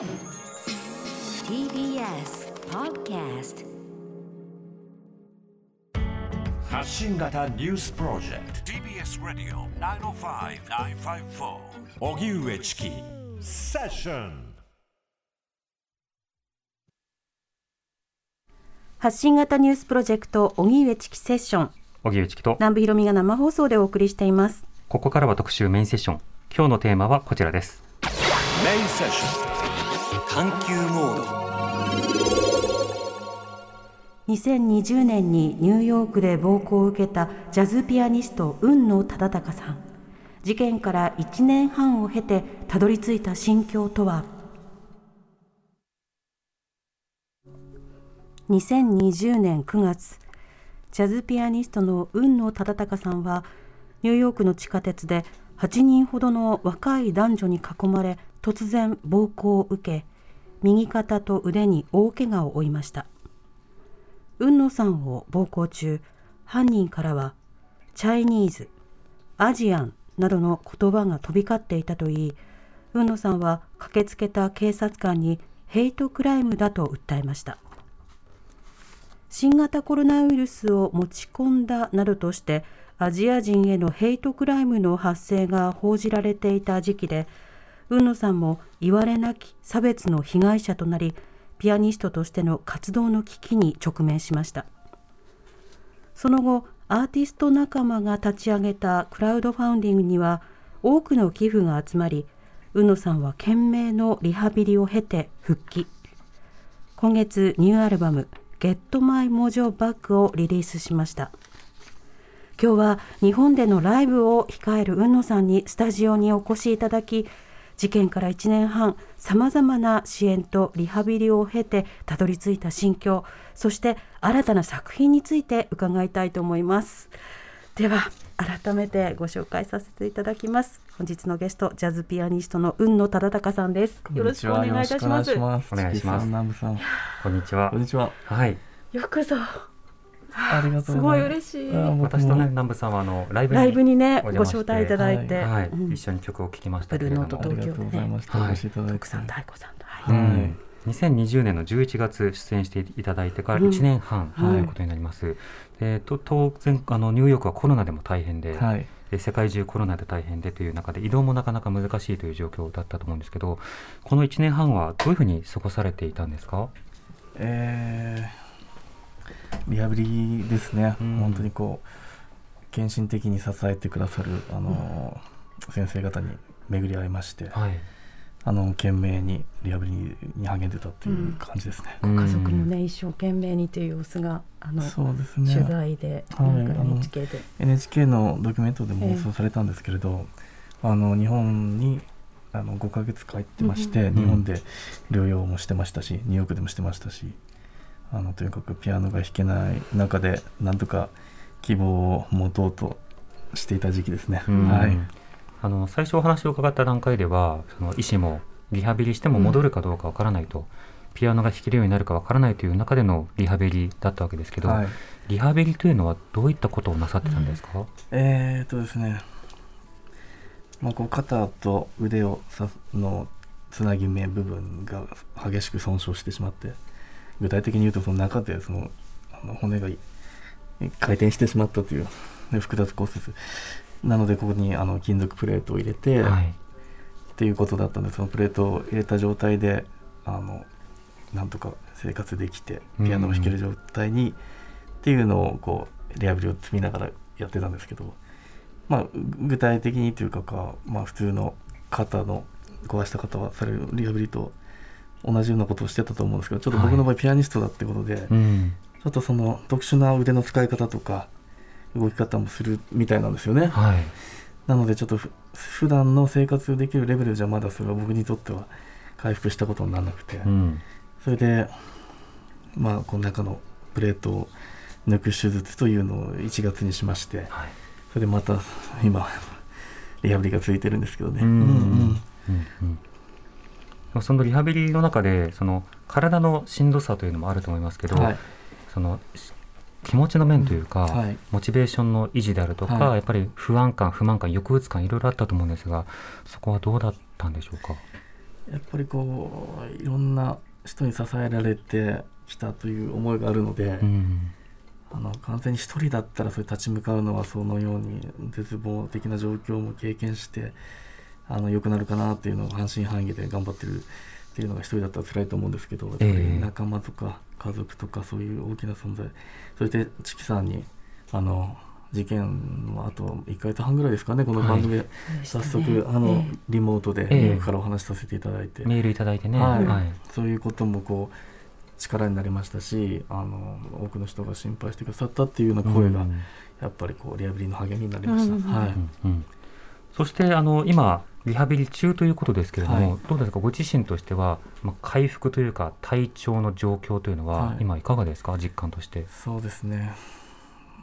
TBS Podcast 発信型ニュースプロジェクト。TBS ラディオ905-954おぎゅうえちきセッション発信型ニュースプロジェクト荻上チキセッション。荻上チキと。南部ひろみが生放送でお送りしています。ここからは特集メインセッション。今日のテーマはこちらです。メインセッション探求モード。2020年にニューヨークで暴行を受けたジャズピアニスト雲野忠敬さん。事件から1年半を経てたどり着いた心境とは？2020年9月ジャズピアニストの雲野忠敬さんはニューヨークの地下鉄で8人ほどの若い男女に囲まれ突然暴行を受け右肩と腕に大怪我を負いました。雲野さんを暴行中犯人からはチャイニーズアジアンなどの言葉が飛び交っていたといい雲野さんは駆けつけた警察官にヘイトクライムだと訴えました。新型コロナウイルスを持ち込んだなどとしてアジア人へのヘイトクライムの発生が報じられていた時期で雲野さんも言われなき差別の被害者となりピアニストとしての活動の危機に直面しました。その後アーティスト仲間が立ち上げたクラウドファウンディングには多くの寄付が集まり宇野さんは懸命のリハビリを経て復帰。今月ニューアルバム「ゲットマイモジョバックをリリースしました。今日は日本でのライブを控える雲野さんにスタジオにお越しいただき事件から1年半さまざまな支援とリハビリを経てたどり着いた心境そして新たな作品について伺いたいと思います。では改めてご紹介させていただきます。本日のゲストジャズピアニストの雲野忠敬さんです。よろしくお願いいたします。お願いします。こんにちは。こんにちは。はい。よくぞありがとうす。ごい嬉しい。私とね南部さんはあのライブライブにねご招待いただいて、はい、うん。一緒に曲を聴きましたけれども。ブルーノートありがとうございました、はい。お越しいただいて徳さん大子さんと、はい。うん。2020年の11月出演していただいてから1年半とうん。いうことになります。でと当然あのニューヨークはコロナでも大変で、はい。で世界中コロナで大変でという中で移動もなかなか難しいという状況だったと思うんですけどこの1年半はどういうふうに過ごされていたんですか？えー、リハビリですね、うん。本当にこう献身的に支えてくださるあの、先生方に巡り合いまして、はい、あの懸命にリハビリに励んでたっていう感じですね、ご家族のね一生懸命にという様子があの、そうですね。取材で、はい。NHK で。NHK のドキュメントでも放送されたんですけれど、あの日本にあの5ヶ月帰ってまして、うん。日本で療養もしてましたしニューヨークでもしてましたしあのとにかくピアノが弾けない中でなんとか希望を持とうとしていた時期ですね、うん。はい。あの最初お話を伺った段階ではその医師もリハビリしても戻るかどうかわからないと、ピアノが弾けるようになるかわからないという中でのリハビリだったわけですけど、はい。リハビリというのはどういったことをなさってたんですか、えー、っとですね、まあ、こう肩と腕をさのつなぎ目部分が激しく損傷してしまって具体的に言うとその中でそのあの骨がい回転してしまったというで複雑骨折。なのでここにあの金属プレートを入れて、はい。っていうことだったのでそのプレートを入れた状態であのなんとか生活できてピアノを弾ける状態に、っていうのをこうリハビリを積みながらやってたんですけど、まあ、ぐ具体的にというかか、まあ、普通の肩の壊した方はされるリハビリと同じようなことをしてたと思うんですけどちょっと僕の場合ピアニストだってことで、うん。ちょっとその特殊な腕の使い方とか動き方もするみたいなんですよね。はい。なのでちょっとふ普段の生活できるレベルじゃまだそれは僕にとっては回復したことにならなくて、うん。それでまあこの中のプレートを抜く手術というのを1月にしましてはい。それでまた今リハビリが続いてるんですけどね。うんうん。うんうんそのリハビリの中でその体のしんどさというのもあると思いますけど、はい。そのし気持ちの面というか、はい。モチベーションの維持であるとか、はい。やっぱり不安感不満感抑うつ感いろいろあったと思うんですがそこはどうだったんでしょうか、やっぱりこういろんな人に支えられてきたという思いがあるので、うん。あの完全に一人だったらそれ立ち向かうのはそのように絶望的な状況も経験してあの良くなるかなっていうのを半信半疑で頑張ってるっていうのが一人だったら辛いと思うんですけどやっぱええ。り仲間とか家族とかそういう大きな存在そしてチキさんにあの事件のあと1ヶ月半ぐらいですかねこの番組で早速、あのリモートでええ。ニューヨークからお話しさせていただいて、メールいただいてね、はい。はい。そういうこともこう力になりましたしあの多くの人が心配してくださったっていうような声が、うん。やっぱりこうリハビリの励みになりました。うん。はい、うんうん。そしてあの今リハビリ中ということですけれども、はい。どうですか？ご自身としては、まあ、回復というか体調の状況というのは、はい。今いかがですか？実感として。そうですね。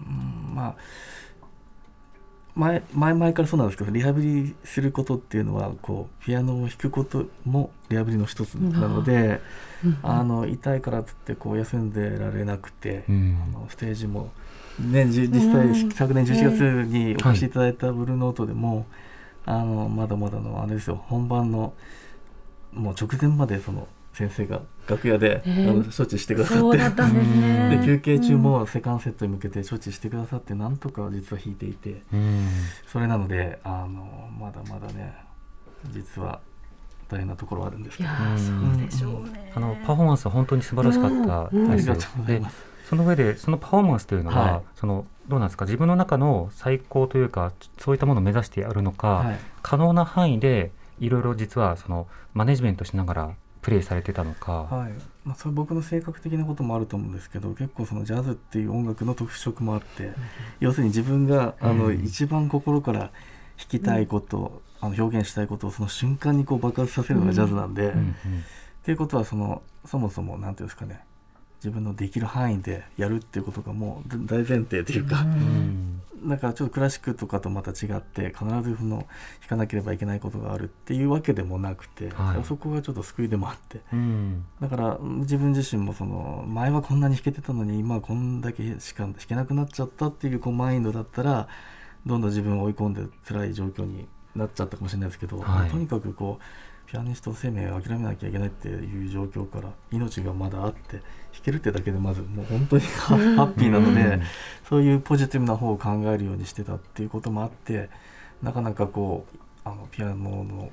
うん、まあ前前々からそうなんですけどリハビリすることっていうのはこうピアノを弾くこともリハビリの一つなので、あの痛いからっつってこう休んでられなくて、うん。あのステージも、ね、じ実際、うん昨年11月にお越しいただいたブルーノートでも、あのまだまだのあれですよ。本番のもう直前までその先生が楽屋で、えー。あの処置してくださって。ですね。で休憩中もセカンドセットに向けて処置してくださってなんとか実は弾いていてうん。それなのであのまだまだね実は大変なところはあるんですけど。いやーそうでしょうね。あのパフォーマンスは本当に素晴らしかったうん。ですよ。ありがとうございでます。その上でそのパフォーマンスというのは、はい。そのどうなんですか自分の中の最高というかそういったものを目指してやるのか、はい。可能な範囲でいろいろ実はそのマネジメントしながらプレイされてたのか。はい。まあ、それ僕の性格的なこともあると思うんですけど結構そのジャズっていう音楽の特色もあって、要するに自分があの、うん。一番心から弾きたいこと、あの表現したいことをその瞬間にこう爆発させるのがジャズなんで、っうん。うん。ていうことはそのそもそも何ていうんですかね自分のできる範囲でやるっていうことがもう大前提というか、うん。だからちょっとクラシックとかとまた違って必ずその弾かなければいけないことがあるっていうわけでもなくて、はい。そこがちょっと救いでもあって。うん。だから自分自身もその前はこんなに弾けてたのに今はこんだけしか弾けなくなっちゃったっていうこうマインドだったらどんどん自分を追い込んで辛い状況になっちゃったかもしれないですけど、はい。とにかくこうピアニスト生命を諦めなきゃいけないっていう状況から命がまだあって弾けるってだけでまずもう本当にハ ハッピーなので、うん。そういうポジティブな方を考えるようにしてたっていうこともあってなかなかこうあのピアノの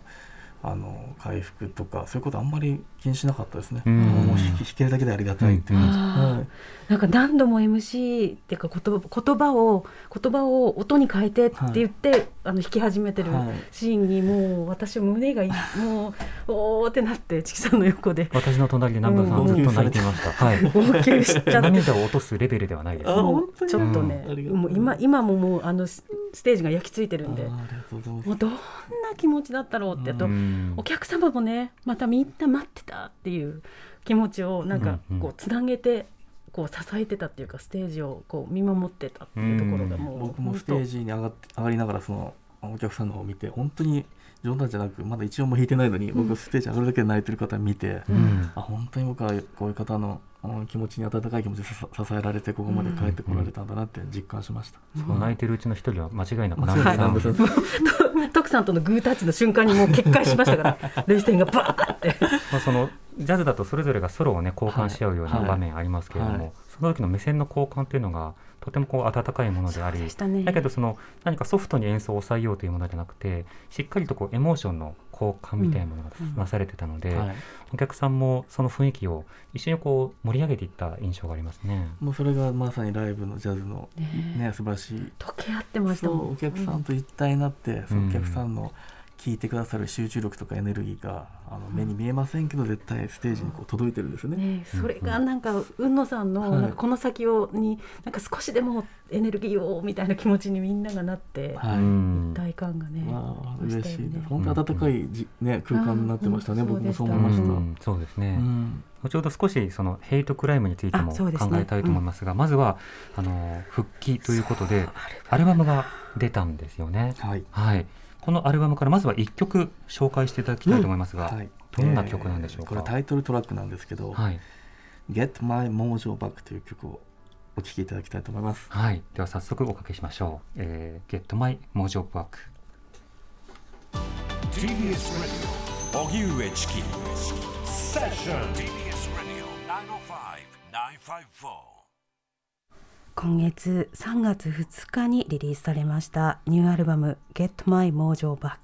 あの回復とかそういうことあんまり気にしなかったですね。うん。もう弾けるだけでありがたいっていううん。はい。なんか何度も MC っていうか言葉言葉を言葉を音に変えてって言って、あの弾き始めてるはい。シーンにもう私胸がい もうおーってなってチキさんの横で。私の隣で南波さうんんずっと泣いていました。はい。号泣しちゃって。涙を落とすレベルではないです。あもう本当に。ちょっとね、うん。もう今今ももうあのスステージが焼き付いてるんで。うもうどんな気持ちだったろうってあと、うんお客様もねまたみんな待ってたっていう気持ちをなんかこうつなげてこう支えてたっていうかステージをこう見守ってたっていうところがもう僕もステージに上がって上がりながらそのお客さんの方を見て本当に冗談じゃなくまだ一応も弾いてないのに、僕ステージ上がるだけで泣いてる方見て、うん。あ本当に僕はこういう方のうん気持ちに温かい気持ちで支支えられてここまで帰ってこられたんだなって実感しました。そう泣いてるうちの一人は間違いなく間南波さん。徳さんとのグータッチの瞬間にもう決壊 しましたから涙腺がバーって。まあそのジャズだとそれぞれがソロをね交換し合うようなはい場面ありますけれども、はい。その時の目線の交換っていうのがとてもこう温かいものでありね。だけどその何かソフトに演奏を抑えようというものじゃなくてしっかりとこうエモーションの交換みたいなものがうんなされてたので、はい。お客さんもその雰囲気を一緒にこう盛り上げていった印象がありますね。もうそれがまさにライブのジャズのねね素晴らしい。溶け合ってましたもんそうお客さんと一体になって、そうんのお客さんの聞いてくださる集中力とかエネルギーがあの目に見えませんけど絶対ステージにこう届いてるんですよね。ね、それがなんか雲野さんはい。のなんかこの先をになんか少しでもエネルギーをみたいな気持ちにみんながなってはい。うん一体感がね、まあ嬉しいです。本当温かいじ、ね空間になってましたね。うん。僕もそう思いました。うん。そうですね、うん。後ほど少しそのヘイトクライムについても考えたいと思いますがまずはあの復帰ということでアルバムが出たんですよね。はい。はい、このアルバムからまずは1曲紹介していただきたいと思いますが、はい。どんな曲なんでしょうか？えーこれタイトルトラックなんですけど、はい、Get My Mojo Back という曲をお聴きいただきたいと思います。はい、では早速おかけしましょう。えー、Get My Mojo Back TBS Radio. 荻上チキセッション TBS Radio 905-954今月3月2日にリリースされましたニューアルバム「Get My Mojo Back」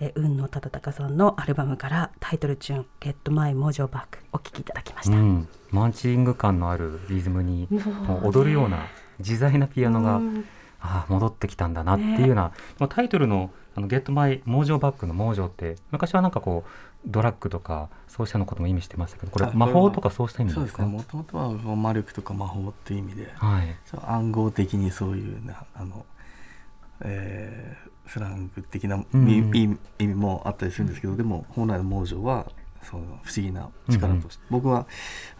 え運野忠敬さんのアルバムからタイトルチューン「Get My Mojo Back」お聴きいただきました、うん、マーチング感のあるリズムにもう踊るような自在なピアノが、うん。ああ戻ってきたんだなっていうような、まあタイトルの「あの Get My モージョバック」の「モージョ」って昔はなんかこうドラッグとかそうしたのことも意味してましたけどこれあ魔法とかそうした意味ですすね。もともとは魔力とか魔法っていう意味ではい。暗号的にそういうなあの、えースラング的な意うん。味,、意味もあったりするんですけどでも本来の盲女はその不思議な力として、僕は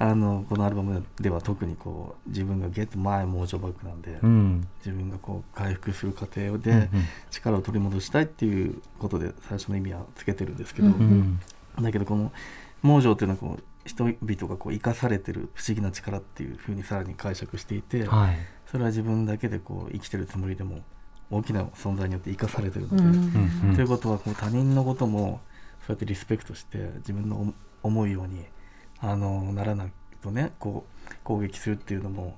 あのこのアルバムでは特にこう自分が「Get My 盲女バック」なんで、うん。自分がこう回復する過程でうんうん。力を取り戻したいっていうことで最初の意味はつけてるんですけど、うんうんだけどこの盲女っていうのはこう人々がこう生かされてる不思議な力っていうふうにさらに解釈していて、はい。それは自分だけでこう生きてるつもりでも大きな存在によって生かされてるので、うん。ということはこう他人のこともそうやってリスペクトして自分の思うようにあのならないとねこう攻撃するっていうのも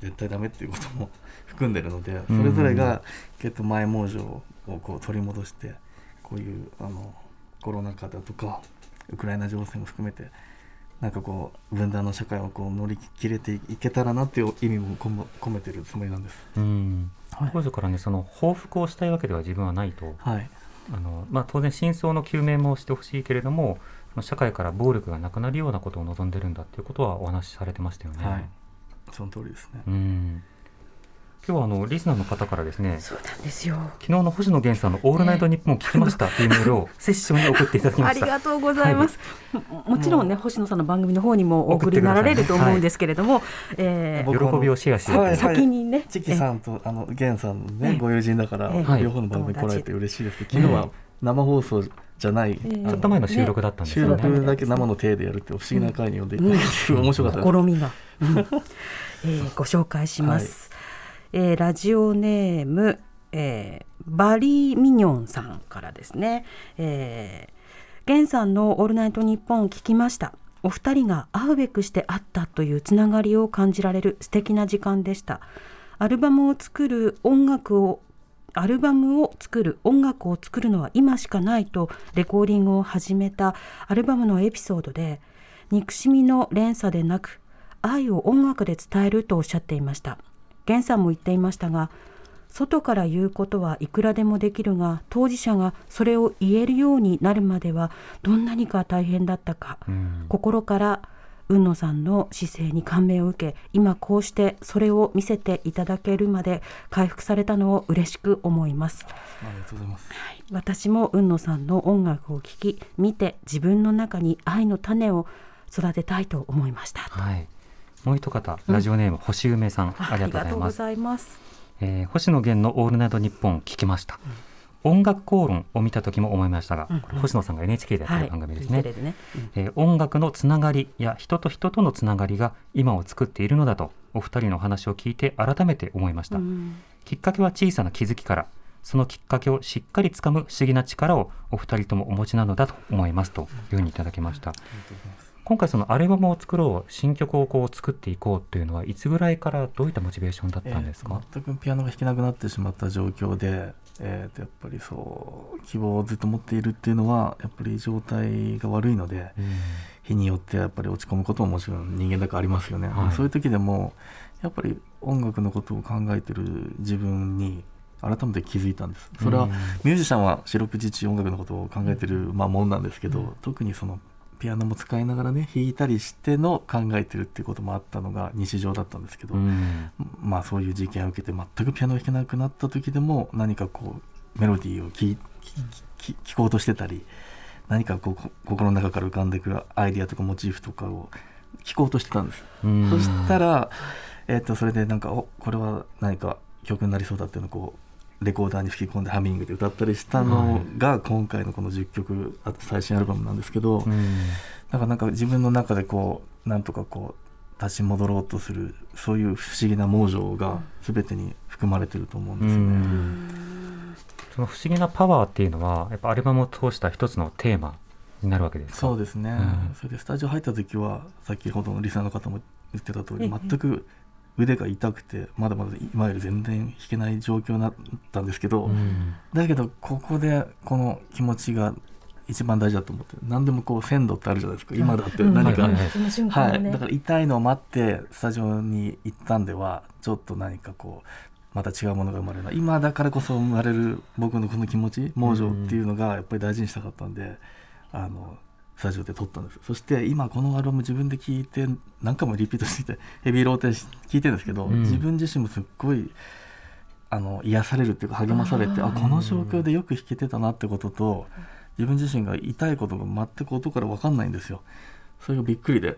絶対ダメっていうことも含んでるのでそれぞれがゲット前盲女をこう取り戻してこういうあのコロナ禍だとかウクライナ情勢も含めてなんかこう分断の社会をこう乗り切れていけたらなっていう意味も込めてるつもりなんです。うんはい当初からねその報復をしたいわけでは自分はないとはい、あの、まあ、当然真相の究明もしてほしいけれどもまあ社会から暴力がなくなるようなことを望んでるんだっていうことはお話しされてましたよね。はい、その通りですね。うん今日はあのリスナーの方からですねそうなんですよ。昨日の星野源さんの「オールナイトニッポン」を聞きましたというメールをセッションに送っていただきまありした。がとうございます。ももちろんね、星野さんの番組の方にもお送りになられると思うんですけれども、えー僕喜びをシェアして。いはい。先にね、チキさんとあのゲンさんのね、ええご友人だから、ええ。両方の番組来られて嬉しい。ですけど、昨日は生放送じゃない、ええあちょっと前の収録だったんです収よね。録だけ生の体でやるって不思議な回に呼んでい。ただい。て、面白かったです。試みが、うんえーご紹介します、えーラジオネーム、えーバリーミニョンさんからですね、えーゲンさんの「オールナイトニッポン」を聞きました。お二人が会うべくして会ったというつながりを感じられる素敵な時間でした。アルバムを作る音楽をアルバムを作る音楽を作るのは今しかないとレコーディングを始めたアルバムのエピソードで憎しみの連鎖でなく愛を音楽で伝えるとおっしゃっていました。源さんも言っていましたが外から言うことはいくらでもできるが当事者がそれを言えるようになるまではどんなにか大変だったか、うん。心から雲野さんの姿勢に感銘を受け今こうしてそれを見せていただけるまで回復されたのを嬉しく思います。ありがとうございます。私も雲野さんの音楽を聴き見て自分の中に愛の種を育てたいと思いました。はい。もう一方、ラジオネーム、星梅さん、あありりがとうございます。ます。えー星野源のオールナイトニッポン聞きました。音楽口論を見た時も思いましたが、うん。これ星野さんが NHK でやってる番組ですね。E テレでね。えー音楽のつながりや人と人とのつながりが今を作っているのだとお二人の話を聞いて改めて思いました、うん。きっかけは小さな気づきからそのきっかけをしっかりつかむ不思議な力をお二人ともお持ちなのだと思いますというふうにいただきました今回そのアルバムを作ろう新曲をこう作っていこうというのはいつぐらいからどういったモチベーションだったんですか、えー全くピアノが弾けなくなってしまった状況で、えーとやっぱりそう希望をずっと持っているっていうのはやっぱり状態が悪いので、日によってやっぱり落ち込むことももちろん人間だからありますよね、はい。そういう時でもやっぱり音楽のことを考えてる自分に改めて気づいたんです。それはうん。ミュージシャンは四六時中音楽のことを考えてる、まあ、もんなんですけど、特にそのピアノも使いながらね弾いたりしての考えてるっていうこともあったのが日常だったんですけど、うんまあそういう事件を受けて全くピアノが弾けなくなった時でも何かこうメロディーを聴こうとしてたり何かこうこ心の中から浮かんでくるアイディアとかモチーフとかを聞こうとしてたんです。うんそしたら、えっとそれでなんかおこれは何か曲になりそうだっていうのをこうレコーダーに吹き込んでハミングで歌ったりしたのが今回のこの10曲あ最新アルバムなんですけど、うん。だからなんか自分の中でこうなんとかこう立ち戻ろうとするそういう不思議なモージョが全てに含まれてると思うんうですよね。ん。その不思議なパワーっていうのはやっぱアルバムを通した一つのテーマになるわけですか？そうですね、うん。それでスタジオ入った時は先ほどのリスナーの方も言ってた通りええ全く腕が痛くてまだまだ今より全然弾けない状況だったんですけど、うん。だけどここでこの気持ちが一番大事だと思って何でもこう鮮度ってあるじゃないですか今だってうん。何か、はいはいだから痛いのを待ってスタジオに行ったんではちょっと何かこうまた違うものが生まれるな。今だからこそ生まれる僕のこの気持ち盲情っていうのがやっぱり大事にしたかったんで、あのスタジオで撮ったんですそして今このアルバム自分で聴いて何回もリピートしててヘビーローテーション聴いてるんですけど、うん。自分自身もすっごいあの癒されるっていうか励まされてあこの状況でよく弾けてたなってことと自分自身が痛いことが全く音から分かんないんですよ。それがびっくりで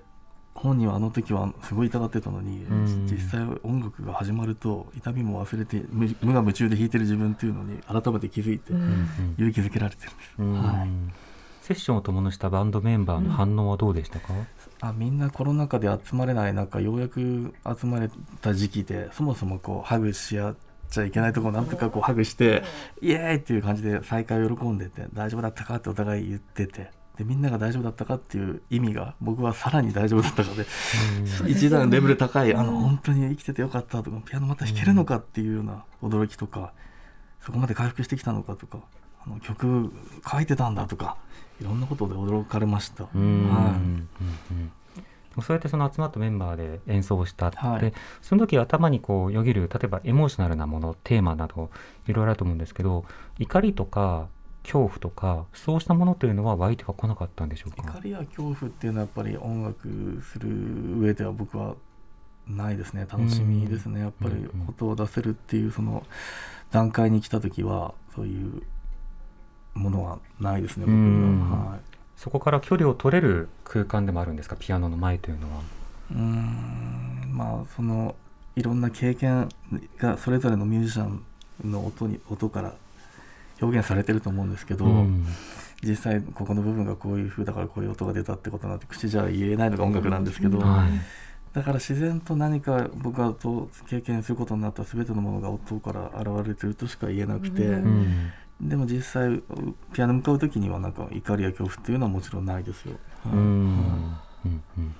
本人はあの時はすごい痛がってたのに、うん。実際音楽が始まると痛みも忘れて無無我夢中で弾いてる自分っていうのに改めて気づいてうん。うん。勇気づけられてるんです、うん。はいセッションを共にしたバンドメンバーの反応はどうでしたか、あみんなコロナ禍で集まれない中ようやく集まれた時期でそもそもこうハグし合っちゃいけないところなんとかこうハグしてイエーイっていう感じで再会を喜んでて大丈夫だったかってお互い言っててでみんなが大丈夫だったかっていう意味が僕はさらに大丈夫だったかで一段レベル高いあの本当に生きててよかったとかピアノまた弾けるのかっていうような驚きとかそこまで回復してきたのかとかあの曲書いてたんだとかいろんなことで驚かれました。はいうん。うんそうやってその集まったメンバーで演奏をしたって、はい。その時頭にこうよぎる例えばエモーショナルなものテーマなどいろいろあると思うんですけど怒りとか恐怖とかそうしたものというのは湧いてはこなかったんでしょうか？怒りや恐怖っていうのはやっぱり音楽する上では僕はないですね。楽しみですね、やっぱり音を出せるっていうその段階に来た時はそういうものはないですね僕うん。には、はい、そこから距離を取れる空間でもあるんですか？ピアノの前というのは。うーん。まあそのいろんな経験がそれぞれのミュージシャンの音に音から表現されてると思うんですけど、うん。実際ここの部分がこういう風だからこういう音が出たってことなんて口じゃ言えないのが音楽なんですけど、はい。だから自然と何か僕がと経験することになった全てのものが音から現れてるとしか言えなくて、うんうんでも実際ピアノ向かう時にはなんか怒りや恐怖っていうのはもちろんないですよ。はい。うん。うんうん。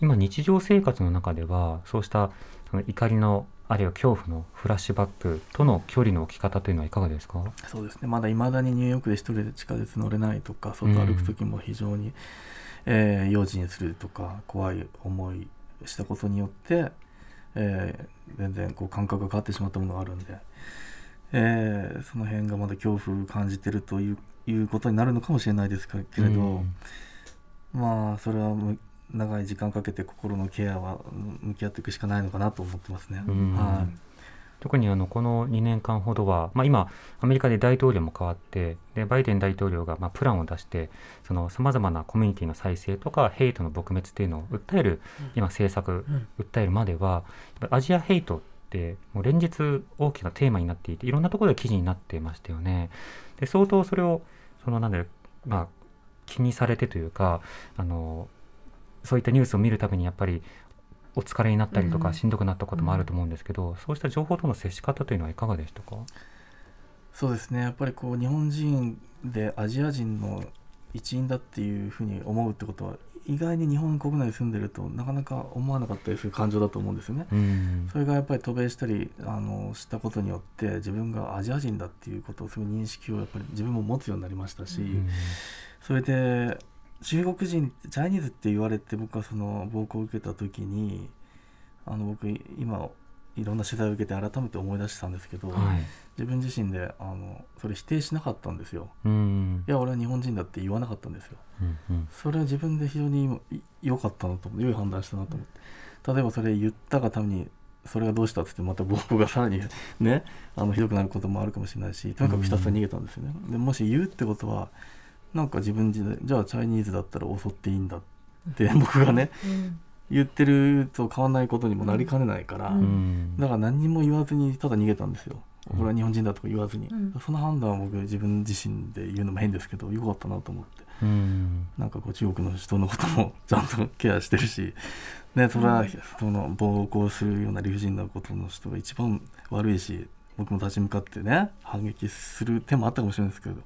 今日常生活の中ではそうしたその怒りのあるいは恐怖のフラッシュバックとの距離の置き方というのはいかがですか？そうですね。まだいまだにニューヨークで一人で地下鉄乗れないとか外歩く時も非常に、えー用心にするとか怖い思いしたことによって、えー全然こう感覚が変わってしまったものがあるんで、えーその辺がまだ恐怖を感じてるといういうことになるのかもしれないですけれど、うん。まあそれはむ長い時間かけて心のケアはうん向き合っていくしかないのかなと思ってますね。うん。はい。特にあのこの2年間ほどは、まあ、今アメリカで大統領も変わってでバイデン大統領がまあプランを出してさまざまなコミュニティの再生とかヘイトの撲滅っていうのを訴える今政策、訴えるまではやっぱりアジアヘイトってもう連日大きなテーマになっていていろんなところで記事になってましたよね。で相当それをそのなんだろうまあ気にされてというかあのそういったニュースを見るためにやっぱりお疲れになったりとか、うんしんどくなったこともあると思うんですけど、そうした情報との接し方というのはいかがでしたか？そうですね。やっぱりこう日本人でアジア人の一員だっていうふうに思うってことは意外に日本国内に住んでるとなかなか思わなかったりする感情だと思うんですよね。うんそれがやっぱり渡米したりあのしたことによって自分がアジア人だっていうことをすぐ認識をやっぱり自分も持つようになりましたし、うんそれで中国人チャイニーズって言われて僕はその暴行を受けた時にあの僕今いろんな取材を受けて改めて思い出したんですけど、はい自分自身であのそれ否定しなかったんですよ。うんいや俺は日本人だって言わなかったんですよ。うんうんそれは自分で非常にい良かったなと思って良い判断したなと思って例えばそれ言ったがためにそれがどうしたっつってまた暴行がさらにね あのひどくなることもあるかもしれないしとにかくひたすら逃げたんですよね。でもし言うってことはなんか自分自でじゃあチャイニーズだったら襲っていいんだって僕がねうん言ってると変わんないことにもなりかねないから、うん。うんだから何にも言わずにただ逃げたんですよ。俺は日本人だとか言わずに、うん。その判断は僕自分自身で言うのも変ですけどよかったなと思って。うん。なんかこう中国の人のこともちゃんとケアしてるし、ね、それはその暴行するような理不尽なことの人が一番悪いし僕も立ち向かってね反撃する手もあったかもしれないですけど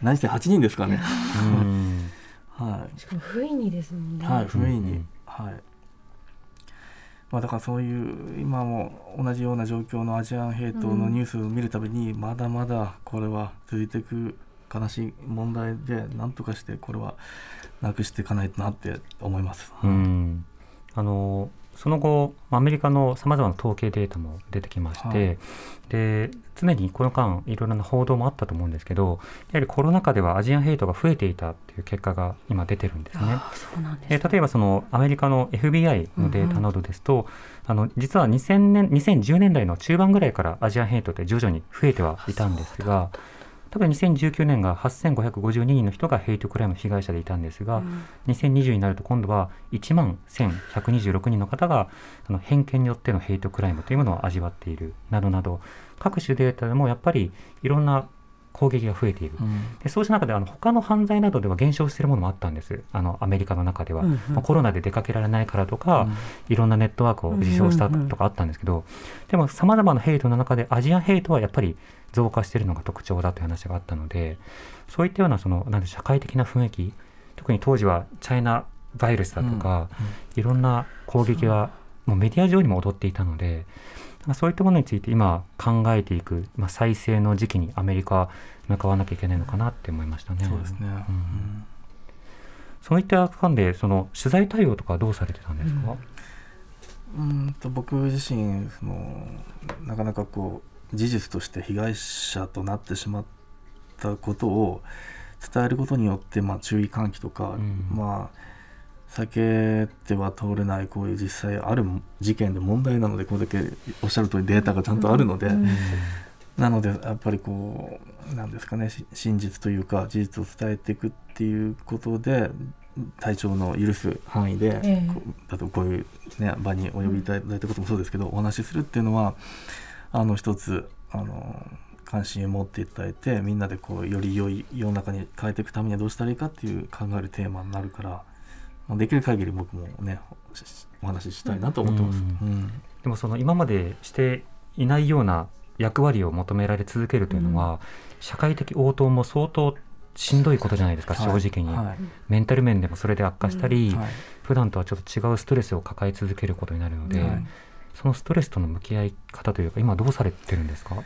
何せ8人ですからね。うん。はい。しかも不意にですもんね。はい、不意に、うんはい。まあ、だからそういう今も同じような状況のアジアンヘイトのニュースを見るたびに、まだまだこれは続いていく悲しい問題で何とかしてこれはなくしていかないとなって思います。うんあのその後アメリカのさまざまな統計データも出てきまして、はい。で常にこの間いろいろな報道もあったと思うんですけどやはりコロナ禍ではアジアンヘイトが増えていたっていう結果が今出てるんですね。です、えー例えばそのアメリカの FBI のデータなどですと、あの実は2000年2010年代の中盤ぐらいからアジアンヘイトって徐々に増えてはいたんですが多分2019年が8552人の人がヘイトクライム被害者でいたんですが、2020になると今度は1万1126人の方があの偏見によってのヘイトクライムというものを味わっているなどなど各種データでもやっぱりいろんな攻撃が増えている。うん。でそうした中であの他の犯罪などでは減少しているものもあったんです。あのアメリカの中では、うんうん。まあコロナで出かけられないからとか、うん。いろんなネットワークを自称したとかあったんですけど、でもさまざまなヘイトの中でアジアンヘイトはやっぱり増加しているのが特徴だという話があったのでそういったようなそのなんで社会的な雰囲気特に当時はチャイナバイルスだとか、いろんな攻撃がもうメディア上にも踊っていたのでまあそういったものについて今考えていく、まあ、再生の時期にアメリカは向かわなきゃいけないのかなって思いましたね。そうですね。うん。そういった間でその取材対応とかはどうされてたんですか、うん。うんと僕自身そのなかなかこう事実として被害者となってしまったことを伝えることによって、まあ、注意喚起とか、うん。まあ避けては通れないこういう実際ある事件で問題なのでこれだけおっしゃる通りデータがちゃんとあるので、うん。なのでやっぱりこうなんですかねし真実というか事実を伝えていくっていうことで体調の許す範囲で、ええ。こう例えばこういう、ね、場にお呼びいただいたこともそうですけど、お話しするっていうのはあの一つあの関心を持っていただいてみんなでこうより良い世の中に変えていくためにはどうしたらいいかっていう考えるテーマになるから、まあ、できる限り僕もねしお話ししたいなと思ってます。うんうん。でもその今までしていないような役割を求められ続けるというのは、社会的応答も相当しんどいことじゃないですか、正直に、はい。メンタル面でもそれで悪化したり、はい。普段とはちょっと違うストレスを抱え続けることになるので、はいそのストレスとの向き合い方というか今どうされてるんですか？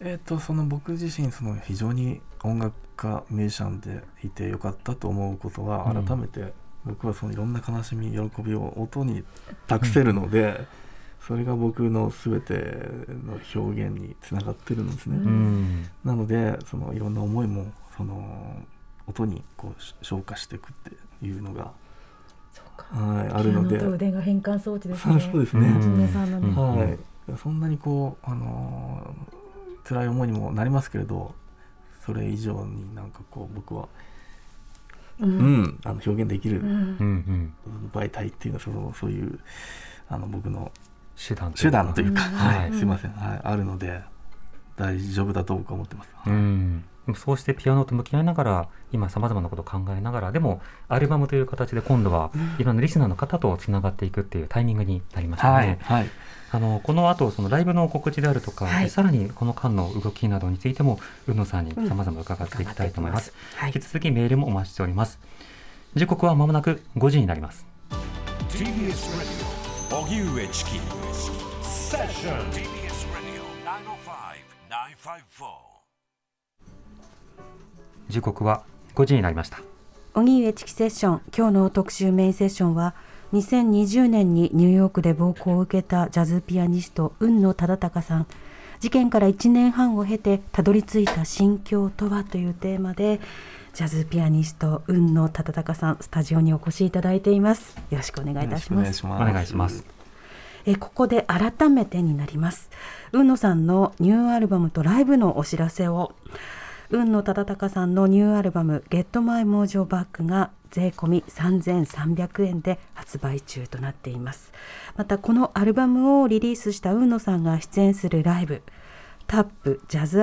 えー、とその僕自身その非常に音楽家ミュージシャンでいてよかったと思うことはうん。改めて僕はそのいろんな悲しみ喜びを音に託せるので、それが僕の全ての表現につながってるんですね。うん。なのでそのいろんな思いもその音にこうし消化していくっていうのが、はい、あるので。ピアノと腕が変換装置ですそうね。そうですね。うんはい、そんなにこう、あのー辛い思いにもなりますけれどそれ以上になんかこう僕は、ううん。んあの表現できるうん。うんうん。媒体っていうのはそのそういうあの僕の手段手段というか、うん。はい。うん。すいません、はい、あるので大丈夫だと僕は思ってます。うん、そうしてピアノと向き合いながら今さまざまなことを考えながらでもアルバムという形で今度はいろんなリスナーの方とつながっていくっていうタイミングになりましたね。はい、はい、あのこの後そのライブの告知であるとか、はいさらにこの間の動きなどについても宇野さんにさまざま伺っていきたいと思います。はい引き続きメールもお待ちしております。時刻はまもなく5時になります。TBS Radio 荻上チキセッション TBS Radio 905-954時刻は5時になりました。荻上チキセッション今日の特集メインセッションは2020年にニューヨークで暴行を受けたジャズピアニスト雲野忠敬さん。事件から1年半を経てたどり着いた心境とはというテーマでジャズピアニスト雲野忠敬さんスタジオにお越しいただいています。よろしくお願いいたします。お願いします。えここで改めてになります。雲野さんのニューアルバムとライブのお知らせを雲野忠敬さんのニューアルバム「ゲットマイモージョバックが税込み3300円で発売中となっています。またこのアルバムをリリースした雲野さんが出演するライブタップジャズ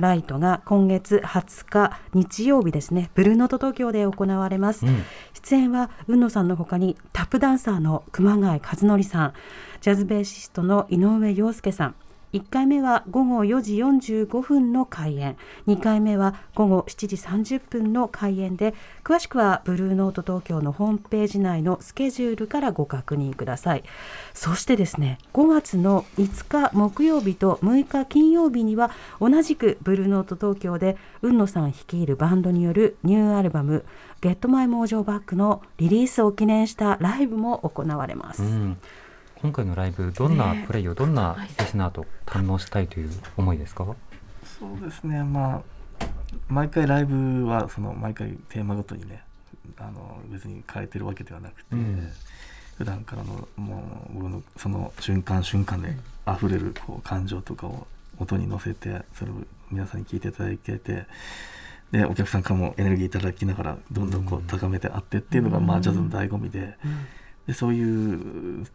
ライトが今月20日日曜日ですねブルーノート東京で行われます、うん出演は雲野さんの他にタップダンサーの熊谷和則さんジャズベーシストの井上陽介さん。1回目は午後4時45分の開演。2回目は午後7時30分の開演で詳しくはブルーノート東京のホームページ内のスケジュールからご確認ください。そしてですね5月の5日木曜日と6日金曜日には同じくブルーノート東京で雲野さん率いるバンドによるニューアルバム「ゲットマイモージョーバックのリリースを記念したライブも行われます。うん。今回のライブどんなプレイをどんなリスナーと堪能したいという思いですか、そうですね。まあ毎回ライブはその毎回テーマごとにねあの別に変えてるわけではなくて、うん。普段からのもう僕のその瞬間瞬間で溢れるこう感情とかを音に乗せてそれを皆さんに聞いていただけてでお客さんからもエネルギーいただきながらどんどんこう高めてあってっていうのが、まあ、ジャズの醍醐味ででそういう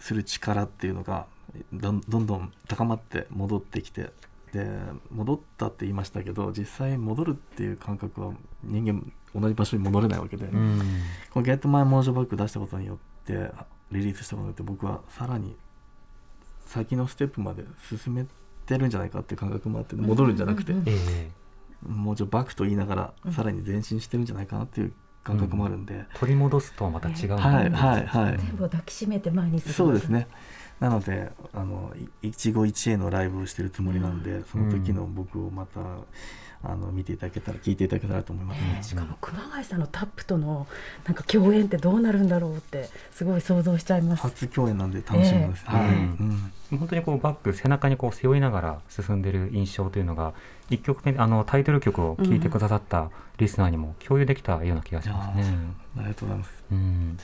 する力っていうのがどんどん高まって戻ってきてで戻ったって言いましたけど実際戻るっていう感覚は人間同じ場所に戻れないわけで、うん。この「ゲットマイモージョバック出したことによってリリースしたことによって僕はさらに先のステップまで進めてるんじゃないかっていう感覚もあって戻るんじゃなくて、ええもうちょバックと言いながらさらに前進してるんじゃないかなっていう感覚もあるんで、取り戻すとはまた違うんはいですはいはい全部を抱きしめて前に進むそうですね。なのであのい一期一会のライブをしてるつもりなんで、その時の僕をまたあの見ていただけたら聞いていただけたらと思いますね。しかも熊谷さんのタップとのなんか共演ってどうなるんだろうってすごい想像しちゃいます。初共演なんで楽しみです。はい、ええうん本当にこうバック背中にこう背負いながら進んでる印象というのが一曲目あのタイトル曲を聴いてくださったリスナーにも共有できたような気がしますね。ありがとうございます。うん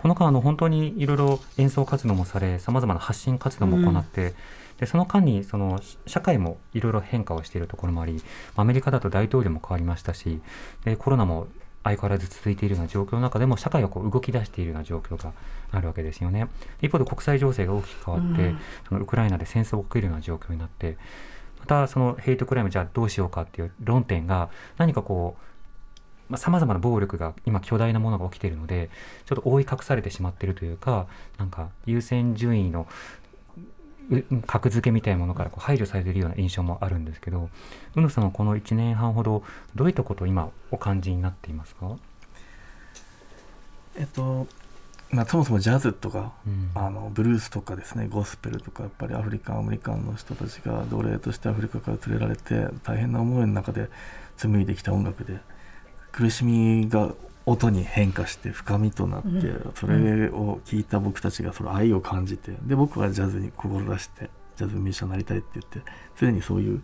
この間あの本当にいろいろ演奏活動もされさまざまな発信活動も行って、でその間にそのし社会もいろいろ変化をしているところもありアメリカだと大統領も変わりましたしでコロナも相変わらず続いているような状況の中でも社会がこう動き出しているような状況があるわけですよね。一方で国際情勢が大きく変わって、うんそのウクライナで戦争が起きるような状況になってまたそのヘイトクライムじゃあどうしようかっていう論点が何かこうさまざ、まな暴力が今巨大なものが起きているのでちょっと覆い隠されてしまっているというかなんか優先順位のう格付けみたいなものからこう排除されているような印象もあるんですけど宇野さんはこの1年半ほどどういったことを今お感じになっていますか、えっと、まあ、そもそもジャズとか、うん。あのブルースとかですねゴスペルとかやっぱりアフリカンアメリカンの人たちが奴隷としてアフリカから連れられて大変な思いの中で紡いできた音楽で苦しみが音に変化して深みとなって、うん。それを聞いた僕たちがその愛を感じてで僕はジャズに志してジャズミュージシャンになりたいって言って常にそういう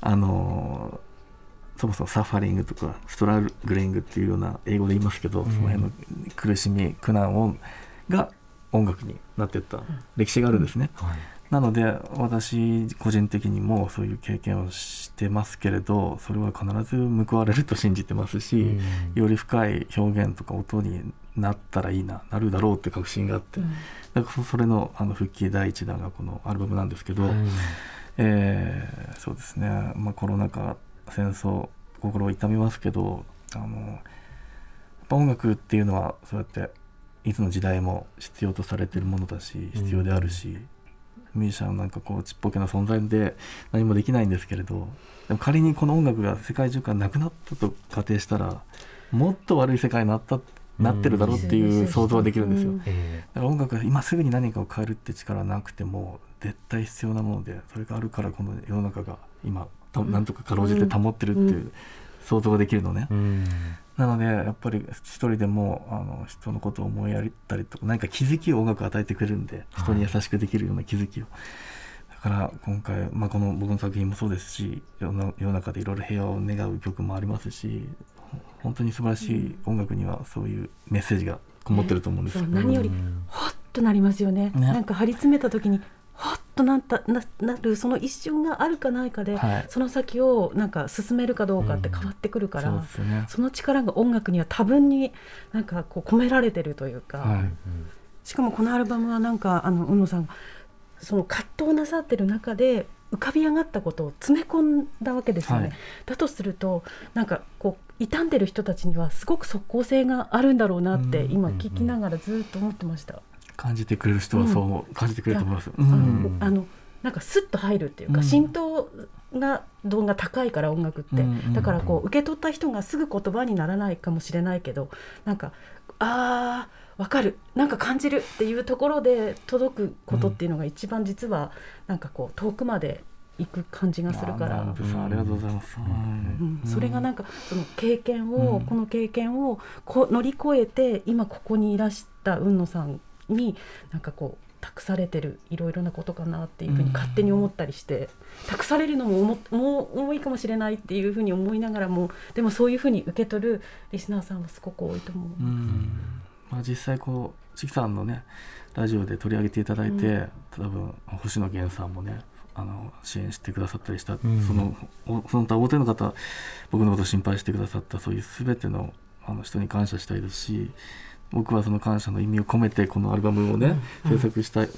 あのそもそもサファリングとかストラグリングっていうような英語で言いますけど、うん。その辺の苦しみ苦難をが音楽になっていった歴史があるんですね。はいなので私個人的にもそういう経験をしてますけれどそれは必ず報われると信じてますし、うん。より深い表現とか音になったらいいななるだろうって確信があって、だからそれのあの復帰第一弾がこのアルバムなんですけど、うんえーそうですね、まあ、コロナ禍戦争心を痛みますけどあの音楽っていうのはそうやっていつの時代も必要とされてるものだし必要であるし、ミュージシャンなんかこうちっぽけな存在で何もできないんですけれどでも仮にこの音楽が世界中からなくなったと仮定したらもっと悪い世界になったなってるだろうっていう想像はできるんですよ。だから音楽が今すぐに何かを変えるって力はなくても絶対必要なものでそれがあるからこの世の中が今たなんとかかろうじて保ってるっていうう想像ができるのね、なのでやっぱり一人でもあの人のことを思いやったりとか何か気づきを音楽が与えてくれるんで人に優しくできるような気づきを、だから今回、まあ、この僕の作品もそうですし世の中でいろいろ平和を願う曲もありますしほ本当に素晴らしい音楽にはそういうメッセージがこもってると思うんですよ、そう何よりうん。ほっとなりますよね。ね。なんか張り詰めた時にほっとなったななるその一瞬があるかないかで、はい。その先をなんか進めるかどうかって変わってくるから、そうですよね。その力が音楽には多分になんかこう込められてるというか、はい。しかもこのアルバムはなんかあの宇野さんがその葛藤なさってる中で浮かび上がったことを詰め込んだわけですよね。はい。だとするとなんかこう傷んでる人たちにはすごく即効性があるんだろうなってうん。今聞きながらずっと思ってました。感じてくれる人はそう感じてくれると思います、うあのなんかスッと入るっていうか、うん。浸透が度が高いから音楽って、だからこう受け取った人がすぐ言葉にならないかもしれないけどなんかあーわかる。なんか感じるっていうところで届くことっていうのが一番実はなんかこう遠くまで行く感じがするから。ありがとうございます。それがなんかその経験を、うん。この経験をこ乗り越えて今ここにいらした海野さんになんかこう託されてるいろいろなことかなっていうふうに勝手に思ったりして、託されるのも重もう重いかもしれないっていうふうに思いながらもでもそういうふうに受け取るリスナーさんはすごく多いと思う。うん。まあ、実際こうチキさんのねラジオで取り上げていただいて、うん。多分星野源さんもねあの支援してくださったりした、ん。そのおその他大勢の方僕のことを心配してくださったそういう全てのあの人に感謝したいですし僕はその感謝の意味を込めてこのアルバムをね、制作したい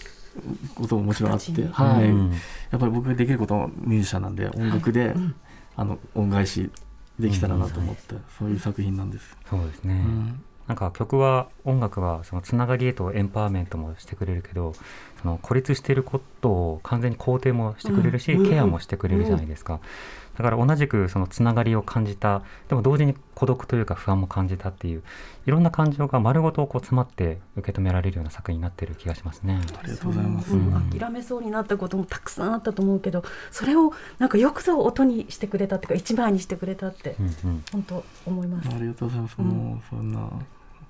ことももちろんあって、はい、うん。やっぱり僕ができることはミュージシャンなんで音楽で、うん。あの恩返しできたらなと思って、そういう作品なんです。そうですね、うん。なんか曲は音楽はそのつながりへとエンパワーメントもしてくれるけどその孤立していることを完全に肯定もしてくれるし、うん。ケアもしてくれるじゃないですか、だから同じくそのつながりを感じたでも同時に孤独というか不安も感じたっていういろんな感情が丸ごとこう詰まって受け止められるような作品になってる気がしますね。ありがとうございます。そううんうん諦めそうになったこともたくさんあったと思うけどそれをなんかよくぞ音にしてくれたっていうか一枚にしてくれたってうんうん本当思います。ありがとうございます。うんもうそんな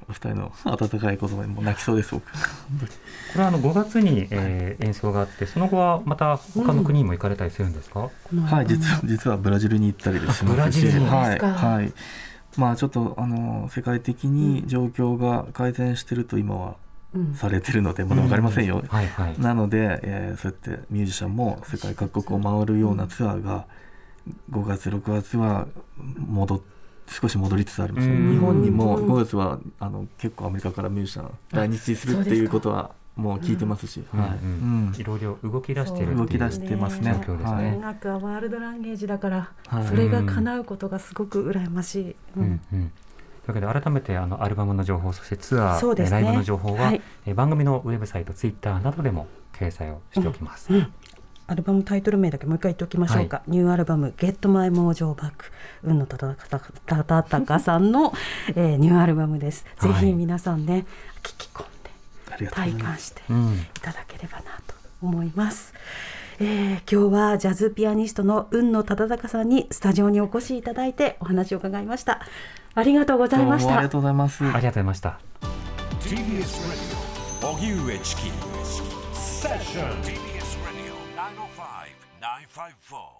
お二人の温かい言葉にもう泣きそうです僕。これはあの5月に、えー演奏があってその後はまた他の国にも行かれたりするんですか、このはい、実は実はブラジルに行ったりですしブラジルに。はいですか。はい。まあちょっとあの世界的に状況が改善してると今はうん。されてるのでまだわかりませんよ。はいはい。なので、えーそうやってミュージシャンも世界各国を回るようなツアーが5月6月は戻っ少し戻りつつありますね、うん。日本にもうん5月はあの結構アメリカからミュージシャン来日するっていうことはもう聞いてますし、はい。ろいろ動き出してるっていう。動き出してますね。状況ですね。はい。音楽はワールドランゲージだから、はい。それが叶うことがすごく羨ましい。うん。うんうん。というわけで改めてあのアルバムの情報そしてツアー、ね。ライブの情報は、はい。えー番組のウェブサイトツイッターなどでも掲載をしておきます。うんアルバムタイトル名だけもう一回言っておきましょうか、ニューアルバム「ゲットマイモージョーバック」運のたたたたたたかさんの、えーニューアルバムです、はい。ぜひ皆さんね聞き込んでありがとうご体ざいます。感してうんいただければなと思います、えー今日はジャズピアニストの運野忠敬さんにスタジオにお越しいただいてお話を伺いました。ありがとうございました。どうもありがとうございます。ありがとうございました。TBS Radio 荻上チキセッション 5, 4.